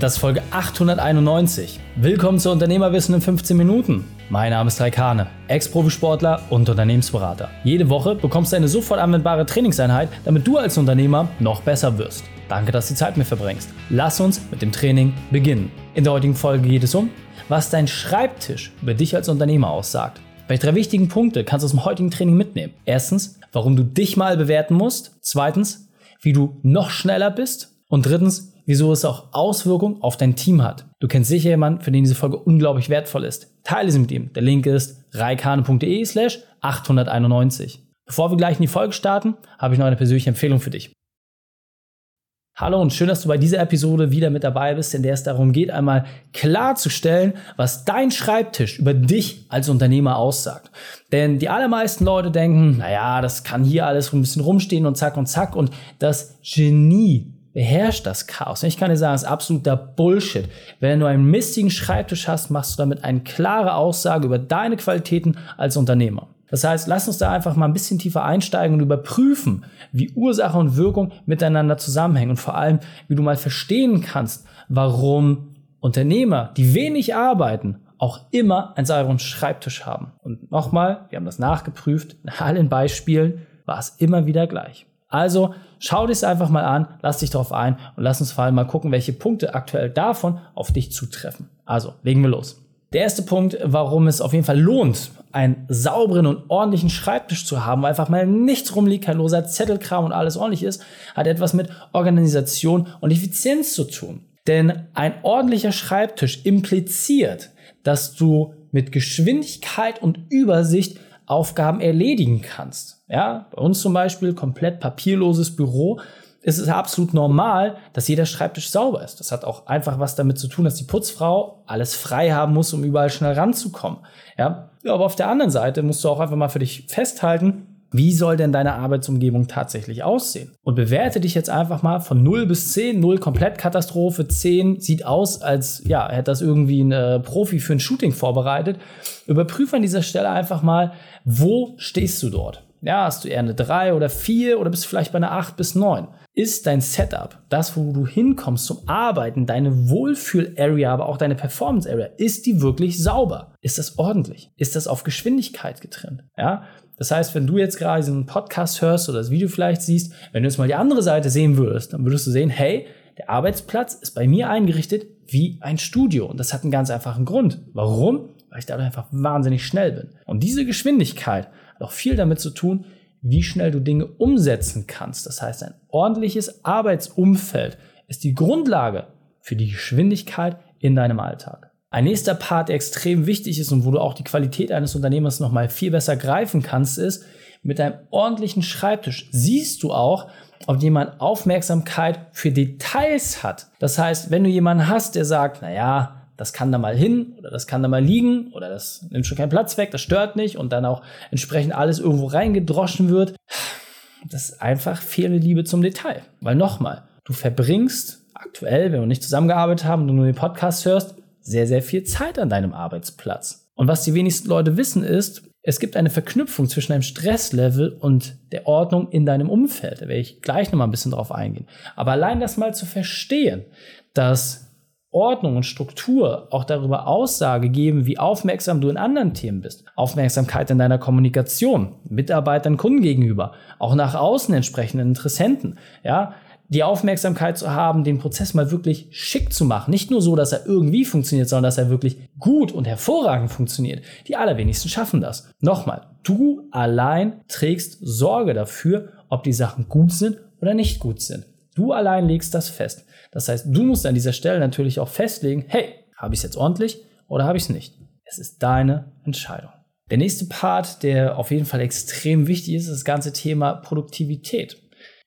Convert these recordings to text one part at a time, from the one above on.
Das ist Folge 891. Willkommen zu Unternehmerwissen in 15 Minuten. Mein Name ist Raikane, Ex-Profisportler und Unternehmensberater. Jede Woche bekommst du eine sofort anwendbare Trainingseinheit, damit du als Unternehmer noch besser wirst. Danke, dass du die Zeit mit verbringst. Lass uns mit dem Training beginnen. In der heutigen Folge geht es um, was dein Schreibtisch über dich als Unternehmer aussagt. Welche drei wichtigen Punkte kannst du aus dem heutigen Training mitnehmen? Erstens, warum du dich mal bewerten musst. Zweitens, wie du noch schneller bist. Und drittens, wieso es auch Auswirkungen auf dein Team hat. Du kennst sicher jemanden, für den diese Folge unglaublich wertvoll ist. Teile sie mit ihm. Der Link ist reikane.de slash 891. Bevor wir gleich in die Folge starten, habe ich noch eine persönliche Empfehlung für dich. Hallo und schön, dass du bei dieser Episode wieder mit dabei bist, in der es darum geht, einmal klarzustellen, was dein Schreibtisch über dich als Unternehmer aussagt. Denn die allermeisten Leute denken, naja, das kann hier alles ein bisschen rumstehen und zack und zack und das Genie beherrscht das Chaos. Ich kann dir sagen, es ist absoluter Bullshit. Wenn du einen mistigen Schreibtisch hast, machst du damit eine klare Aussage über deine Qualitäten als Unternehmer. Das heißt, lass uns da einfach mal ein bisschen tiefer einsteigen und überprüfen, wie Ursache und Wirkung miteinander zusammenhängen und vor allem, wie du mal verstehen kannst, warum Unternehmer, die wenig arbeiten, auch immer einen sauberen Schreibtisch haben. Und nochmal, wir haben das nachgeprüft, in allen Beispielen war es immer wieder gleich. Also schau dich es einfach mal an, lass dich darauf ein und lass uns vor allem mal gucken, welche Punkte aktuell davon auf dich zutreffen. Also legen wir los. Der erste Punkt, warum es auf jeden Fall lohnt, einen sauberen und ordentlichen Schreibtisch zu haben, wo einfach mal nichts rumliegt, kein loser Zettelkram und alles ordentlich ist, hat etwas mit Organisation und Effizienz zu tun. Denn ein ordentlicher Schreibtisch impliziert, dass du mit Geschwindigkeit und Übersicht Aufgaben erledigen kannst. Ja, bei uns zum Beispiel komplett papierloses Büro. Es ist absolut normal, dass jeder Schreibtisch sauber ist. Das hat auch einfach was damit zu tun, dass die Putzfrau alles frei haben muss, um überall schnell ranzukommen. Ja, aber auf der anderen Seite musst du auch einfach mal für dich festhalten, wie soll denn deine Arbeitsumgebung tatsächlich aussehen? Und bewerte dich jetzt einfach mal von 0 bis 10. 0 komplett Katastrophe, 10 sieht aus, als ja, hätte das irgendwie ein äh, Profi für ein Shooting vorbereitet. Überprüfe an dieser Stelle einfach mal, wo stehst du dort? Ja, hast du eher eine 3 oder 4 oder bist du vielleicht bei einer 8 bis 9? Ist dein Setup, das, wo du hinkommst zum Arbeiten, deine Wohlfühl-Area, aber auch deine Performance-Area, ist die wirklich sauber? Ist das ordentlich? Ist das auf Geschwindigkeit getrennt? Ja, das heißt, wenn du jetzt gerade diesen Podcast hörst oder das Video vielleicht siehst, wenn du jetzt mal die andere Seite sehen würdest, dann würdest du sehen, hey, der Arbeitsplatz ist bei mir eingerichtet wie ein Studio. Und das hat einen ganz einfachen Grund. Warum? Weil ich dadurch einfach wahnsinnig schnell bin. Und diese Geschwindigkeit hat auch viel damit zu tun, wie schnell du Dinge umsetzen kannst. Das heißt, ein ordentliches Arbeitsumfeld ist die Grundlage für die Geschwindigkeit in deinem Alltag. Ein nächster Part, der extrem wichtig ist und wo du auch die Qualität eines Unternehmers nochmal viel besser greifen kannst, ist, mit einem ordentlichen Schreibtisch siehst du auch, ob jemand Aufmerksamkeit für Details hat. Das heißt, wenn du jemanden hast, der sagt, naja, das kann da mal hin oder das kann da mal liegen oder das nimmt schon keinen Platz weg, das stört nicht und dann auch entsprechend alles irgendwo reingedroschen wird, das ist einfach fehlende Liebe zum Detail. Weil nochmal, du verbringst aktuell, wenn wir nicht zusammengearbeitet haben und du nur den Podcast hörst, sehr, sehr viel Zeit an deinem Arbeitsplatz. Und was die wenigsten Leute wissen ist, es gibt eine Verknüpfung zwischen deinem Stresslevel und der Ordnung in deinem Umfeld. Da werde ich gleich nochmal ein bisschen drauf eingehen. Aber allein das mal zu verstehen, dass Ordnung und Struktur auch darüber Aussage geben, wie aufmerksam du in anderen Themen bist. Aufmerksamkeit in deiner Kommunikation, Mitarbeitern, Kunden gegenüber, auch nach außen entsprechenden Interessenten. Ja, die Aufmerksamkeit zu haben, den Prozess mal wirklich schick zu machen. Nicht nur so, dass er irgendwie funktioniert, sondern dass er wirklich gut und hervorragend funktioniert. Die allerwenigsten schaffen das. Nochmal, du allein trägst Sorge dafür, ob die Sachen gut sind oder nicht gut sind. Du allein legst das fest. Das heißt, du musst an dieser Stelle natürlich auch festlegen, hey, habe ich es jetzt ordentlich oder habe ich es nicht? Es ist deine Entscheidung. Der nächste Part, der auf jeden Fall extrem wichtig ist, ist das ganze Thema Produktivität.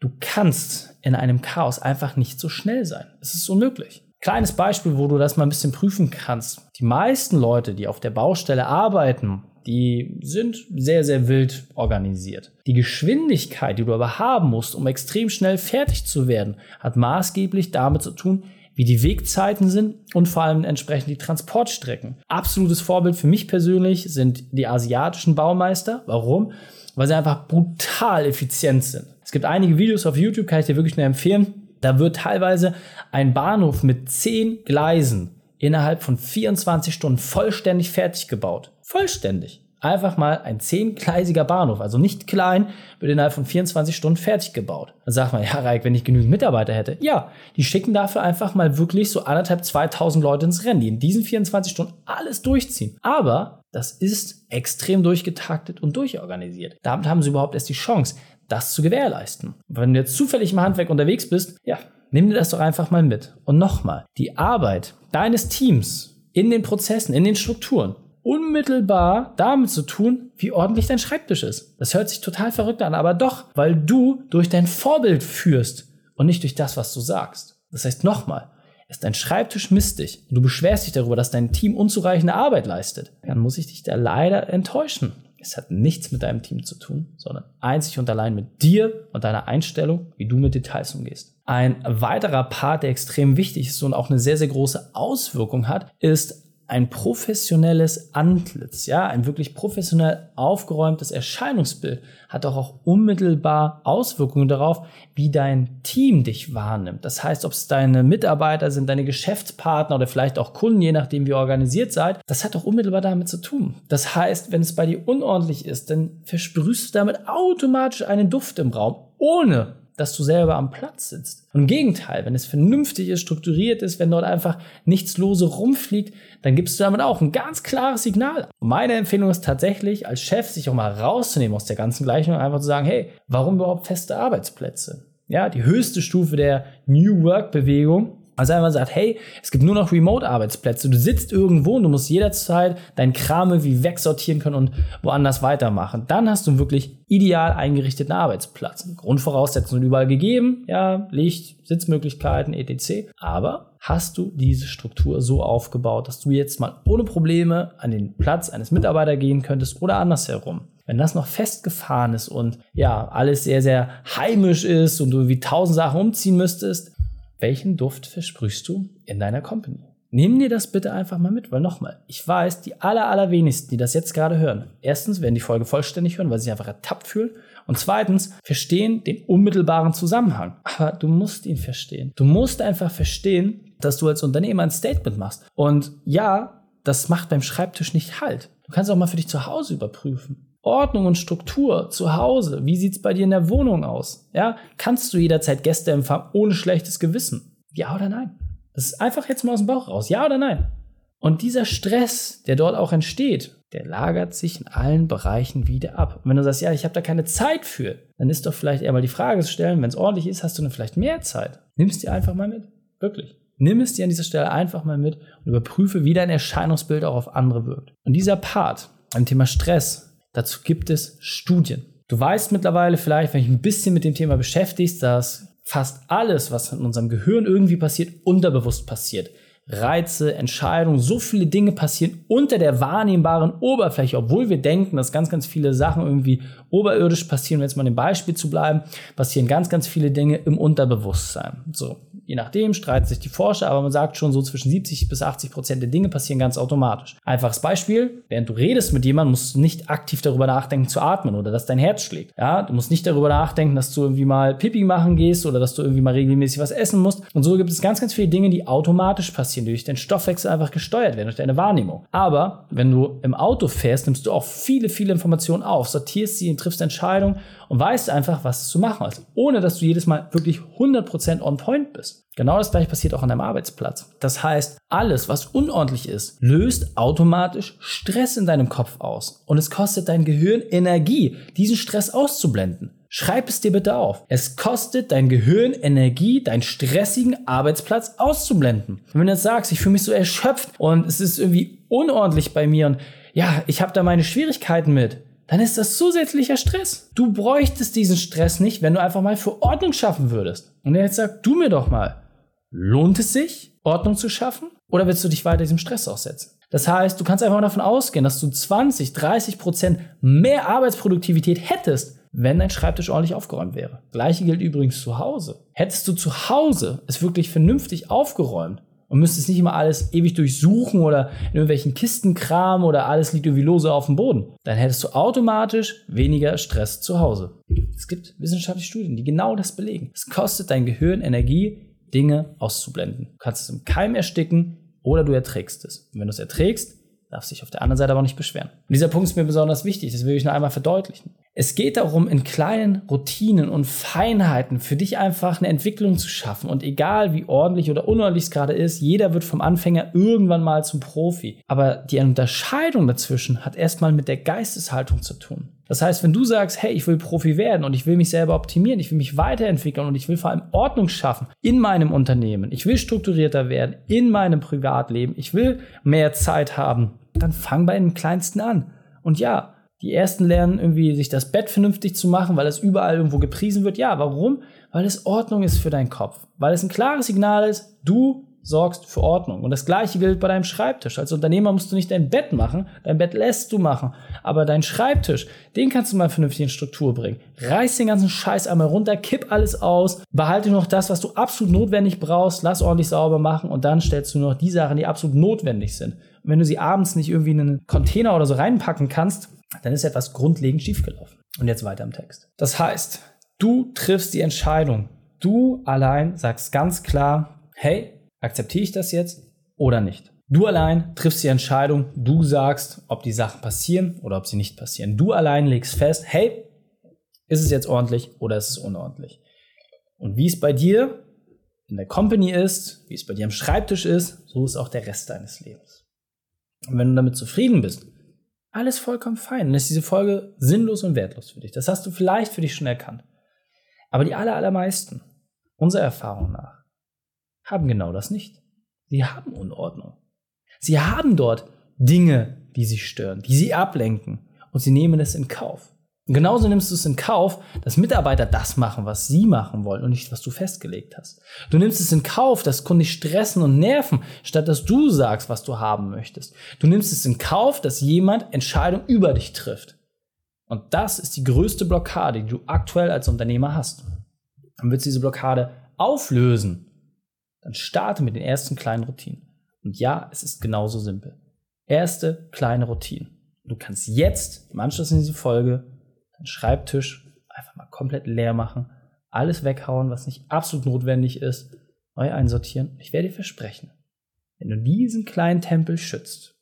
Du kannst in einem Chaos einfach nicht so schnell sein. Es ist unmöglich. Kleines Beispiel, wo du das mal ein bisschen prüfen kannst. Die meisten Leute, die auf der Baustelle arbeiten, die sind sehr, sehr wild organisiert. Die Geschwindigkeit, die du aber haben musst, um extrem schnell fertig zu werden, hat maßgeblich damit zu tun, wie die Wegzeiten sind und vor allem entsprechend die Transportstrecken. Absolutes Vorbild für mich persönlich sind die asiatischen Baumeister. Warum? Weil sie einfach brutal effizient sind. Es gibt einige Videos auf YouTube, kann ich dir wirklich nur empfehlen. Da wird teilweise ein Bahnhof mit zehn Gleisen innerhalb von 24 Stunden vollständig fertig gebaut. Vollständig einfach mal ein zehngleisiger Bahnhof, also nicht klein, wird innerhalb von 24 Stunden fertig gebaut. Dann sagt man, ja, Reik, wenn ich genügend Mitarbeiter hätte. Ja, die schicken dafür einfach mal wirklich so anderthalb, 2000 Leute ins Rennen, die in diesen 24 Stunden alles durchziehen. Aber das ist extrem durchgetaktet und durchorganisiert. Damit haben sie überhaupt erst die Chance, das zu gewährleisten. wenn du jetzt zufällig im Handwerk unterwegs bist, ja, nimm dir das doch einfach mal mit. Und nochmal, die Arbeit deines Teams in den Prozessen, in den Strukturen, unmittelbar damit zu tun, wie ordentlich dein Schreibtisch ist. Das hört sich total verrückt an, aber doch, weil du durch dein Vorbild führst und nicht durch das, was du sagst. Das heißt nochmal, ist dein Schreibtisch mistig und du beschwerst dich darüber, dass dein Team unzureichende Arbeit leistet, dann muss ich dich da leider enttäuschen. Es hat nichts mit deinem Team zu tun, sondern einzig und allein mit dir und deiner Einstellung, wie du mit Details umgehst. Ein weiterer Part, der extrem wichtig ist und auch eine sehr, sehr große Auswirkung hat, ist ein professionelles Antlitz, ja, ein wirklich professionell aufgeräumtes Erscheinungsbild hat auch, auch unmittelbar Auswirkungen darauf, wie dein Team dich wahrnimmt. Das heißt, ob es deine Mitarbeiter sind, deine Geschäftspartner oder vielleicht auch Kunden, je nachdem wie ihr organisiert seid, das hat auch unmittelbar damit zu tun. Das heißt, wenn es bei dir unordentlich ist, dann versprühst du damit automatisch einen Duft im Raum, ohne dass du selber am Platz sitzt. Und im Gegenteil, wenn es vernünftig ist, strukturiert ist, wenn dort einfach nichts lose rumfliegt, dann gibst du damit auch ein ganz klares Signal. Meine Empfehlung ist tatsächlich, als Chef sich auch mal rauszunehmen aus der ganzen Gleichung und einfach zu sagen, hey, warum überhaupt feste Arbeitsplätze? Ja, die höchste Stufe der New Work Bewegung also einfach sagt, hey, es gibt nur noch Remote-Arbeitsplätze. Du sitzt irgendwo und du musst jederzeit dein Kram irgendwie wegsortieren können und woanders weitermachen. Dann hast du wirklich ideal eingerichteten Arbeitsplatz. Grundvoraussetzungen überall gegeben, ja, Licht, Sitzmöglichkeiten, etc. Aber hast du diese Struktur so aufgebaut, dass du jetzt mal ohne Probleme an den Platz eines Mitarbeiters gehen könntest oder andersherum. Wenn das noch festgefahren ist und ja, alles sehr, sehr heimisch ist und du wie tausend Sachen umziehen müsstest, welchen Duft versprühst du in deiner Company? Nimm dir das bitte einfach mal mit, weil nochmal, ich weiß, die aller, allerwenigsten, die das jetzt gerade hören, erstens werden die Folge vollständig hören, weil sie sich einfach ertappt fühlen und zweitens verstehen den unmittelbaren Zusammenhang. Aber du musst ihn verstehen. Du musst einfach verstehen, dass du als Unternehmer ein Statement machst. Und ja, das macht beim Schreibtisch nicht halt. Du kannst auch mal für dich zu Hause überprüfen. Ordnung und Struktur zu Hause. Wie sieht's bei dir in der Wohnung aus? Ja, kannst du jederzeit Gäste empfangen ohne schlechtes Gewissen? Ja oder nein? Das ist einfach jetzt mal aus dem Bauch raus. Ja oder nein? Und dieser Stress, der dort auch entsteht, der lagert sich in allen Bereichen wieder ab. Und wenn du sagst, ja, ich habe da keine Zeit für, dann ist doch vielleicht eher mal die Frage zu stellen, wenn es ordentlich ist, hast du dann vielleicht mehr Zeit. Nimm es dir einfach mal mit. Wirklich. Nimm es dir an dieser Stelle einfach mal mit und überprüfe, wie dein Erscheinungsbild auch auf andere wirkt. Und dieser Part, ein Thema Stress, Dazu gibt es Studien. Du weißt mittlerweile vielleicht, wenn ich ein bisschen mit dem Thema beschäftigst, dass fast alles, was in unserem Gehirn irgendwie passiert, unterbewusst passiert. Reize, Entscheidungen, so viele Dinge passieren unter der wahrnehmbaren Oberfläche, obwohl wir denken, dass ganz, ganz viele Sachen irgendwie oberirdisch passieren. Um jetzt mal dem Beispiel zu bleiben, passieren ganz, ganz viele Dinge im Unterbewusstsein. So, Je nachdem streiten sich die Forscher, aber man sagt schon so zwischen 70 bis 80 Prozent der Dinge passieren ganz automatisch. Einfaches Beispiel, während du redest mit jemandem, musst du nicht aktiv darüber nachdenken zu atmen oder dass dein Herz schlägt. Ja, du musst nicht darüber nachdenken, dass du irgendwie mal Pipi machen gehst oder dass du irgendwie mal regelmäßig was essen musst. Und so gibt es ganz, ganz viele Dinge, die automatisch passieren, die durch den Stoffwechsel einfach gesteuert werden, durch deine Wahrnehmung. Aber wenn du im Auto fährst, nimmst du auch viele, viele Informationen auf, sortierst sie und triffst Entscheidungen und weißt einfach, was zu machen ist, ohne dass du jedes Mal wirklich 100% on point bist. Genau das gleiche passiert auch an deinem Arbeitsplatz. Das heißt, alles, was unordentlich ist, löst automatisch Stress in deinem Kopf aus. Und es kostet dein Gehirn Energie, diesen Stress auszublenden. Schreib es dir bitte auf. Es kostet dein Gehirn Energie, deinen stressigen Arbeitsplatz auszublenden. Und wenn du jetzt sagst, ich fühle mich so erschöpft und es ist irgendwie unordentlich bei mir und ja, ich habe da meine Schwierigkeiten mit, dann ist das zusätzlicher Stress. Du bräuchtest diesen Stress nicht, wenn du einfach mal für Ordnung schaffen würdest. Und jetzt sagt, du mir doch mal, lohnt es sich, Ordnung zu schaffen? Oder willst du dich weiter diesem Stress aussetzen? Das heißt, du kannst einfach mal davon ausgehen, dass du 20, 30 Prozent mehr Arbeitsproduktivität hättest, wenn dein Schreibtisch ordentlich aufgeräumt wäre. Gleiche gilt übrigens zu Hause. Hättest du zu Hause es wirklich vernünftig aufgeräumt, und müsstest nicht immer alles ewig durchsuchen oder in irgendwelchen Kisten kramen oder alles liegt irgendwie lose auf dem Boden. Dann hättest du automatisch weniger Stress zu Hause. Es gibt wissenschaftliche Studien, die genau das belegen. Es kostet dein Gehirn Energie, Dinge auszublenden. Du kannst es im Keim ersticken oder du erträgst es. Und wenn du es erträgst, darfst du dich auf der anderen Seite aber auch nicht beschweren. Und dieser Punkt ist mir besonders wichtig, das will ich noch einmal verdeutlichen. Es geht darum, in kleinen Routinen und Feinheiten für dich einfach eine Entwicklung zu schaffen. Und egal wie ordentlich oder unordentlich es gerade ist, jeder wird vom Anfänger irgendwann mal zum Profi. Aber die Unterscheidung dazwischen hat erstmal mit der Geisteshaltung zu tun. Das heißt, wenn du sagst, hey, ich will Profi werden und ich will mich selber optimieren, ich will mich weiterentwickeln und ich will vor allem Ordnung schaffen in meinem Unternehmen, ich will strukturierter werden in meinem Privatleben, ich will mehr Zeit haben, dann fang bei dem Kleinsten an. Und ja, die ersten lernen irgendwie, sich das Bett vernünftig zu machen, weil es überall irgendwo gepriesen wird. Ja, warum? Weil es Ordnung ist für deinen Kopf. Weil es ein klares Signal ist, du sorgst für Ordnung. Und das gleiche gilt bei deinem Schreibtisch. Als Unternehmer musst du nicht dein Bett machen, dein Bett lässt du machen. Aber dein Schreibtisch, den kannst du mal vernünftig in Struktur bringen. Reiß den ganzen Scheiß einmal runter, kipp alles aus, behalte nur noch das, was du absolut notwendig brauchst, lass ordentlich sauber machen und dann stellst du nur noch die Sachen, die absolut notwendig sind. Und wenn du sie abends nicht irgendwie in einen Container oder so reinpacken kannst, dann ist etwas grundlegend schiefgelaufen. Und jetzt weiter im Text. Das heißt, du triffst die Entscheidung. Du allein sagst ganz klar, hey, akzeptiere ich das jetzt oder nicht? Du allein triffst die Entscheidung, du sagst, ob die Sachen passieren oder ob sie nicht passieren. Du allein legst fest, hey, ist es jetzt ordentlich oder ist es unordentlich? Und wie es bei dir in der Company ist, wie es bei dir am Schreibtisch ist, so ist auch der Rest deines Lebens. Und wenn du damit zufrieden bist, alles vollkommen fein. Dann ist diese Folge sinnlos und wertlos für dich. Das hast du vielleicht für dich schon erkannt. Aber die aller, allermeisten, unserer Erfahrung nach, haben genau das nicht. Sie haben Unordnung. Sie haben dort Dinge, die sie stören, die sie ablenken und sie nehmen es in Kauf. Und genauso nimmst du es in Kauf, dass Mitarbeiter das machen, was sie machen wollen und nicht, was du festgelegt hast. Du nimmst es in Kauf, dass Kunden dich stressen und nerven, statt dass du sagst, was du haben möchtest. Du nimmst es in Kauf, dass jemand Entscheidungen über dich trifft. Und das ist die größte Blockade, die du aktuell als Unternehmer hast. Dann du diese Blockade auflösen, dann starte mit den ersten kleinen Routinen. Und ja, es ist genauso simpel. Erste kleine Routinen. Du kannst jetzt im Anschluss in diese Folge den Schreibtisch einfach mal komplett leer machen, alles weghauen, was nicht absolut notwendig ist, neu einsortieren. Ich werde dir versprechen, wenn du diesen kleinen Tempel schützt,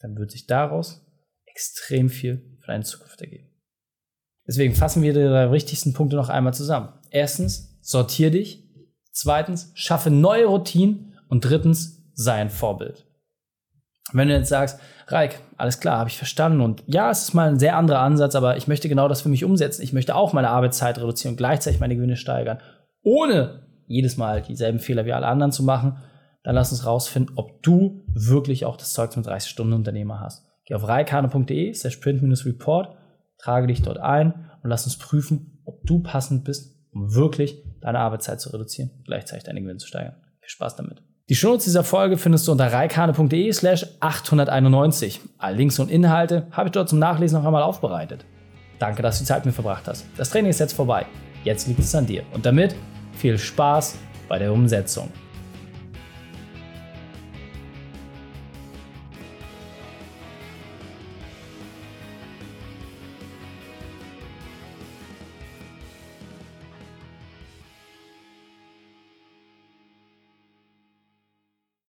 dann wird sich daraus extrem viel für deine Zukunft ergeben. Deswegen fassen wir die drei wichtigsten Punkte noch einmal zusammen. Erstens, sortier dich. Zweitens, schaffe neue Routinen. Und drittens, sei ein Vorbild. Wenn du jetzt sagst, Reik, alles klar, habe ich verstanden. Und ja, es ist mal ein sehr anderer Ansatz, aber ich möchte genau das für mich umsetzen. Ich möchte auch meine Arbeitszeit reduzieren und gleichzeitig meine Gewinne steigern, ohne jedes Mal dieselben Fehler wie alle anderen zu machen. Dann lass uns rausfinden, ob du wirklich auch das Zeug zum 30-Stunden-Unternehmer hast. Geh auf reikane.de slash print-report, trage dich dort ein und lass uns prüfen, ob du passend bist, um wirklich deine Arbeitszeit zu reduzieren und gleichzeitig deine Gewinne zu steigern. Viel Spaß damit. Die Shownotes dieser Folge findest du unter reikane.de slash 891. Alle Links und Inhalte habe ich dort zum Nachlesen noch einmal aufbereitet. Danke, dass du die Zeit mit mir verbracht hast. Das Training ist jetzt vorbei. Jetzt liegt es an dir. Und damit viel Spaß bei der Umsetzung.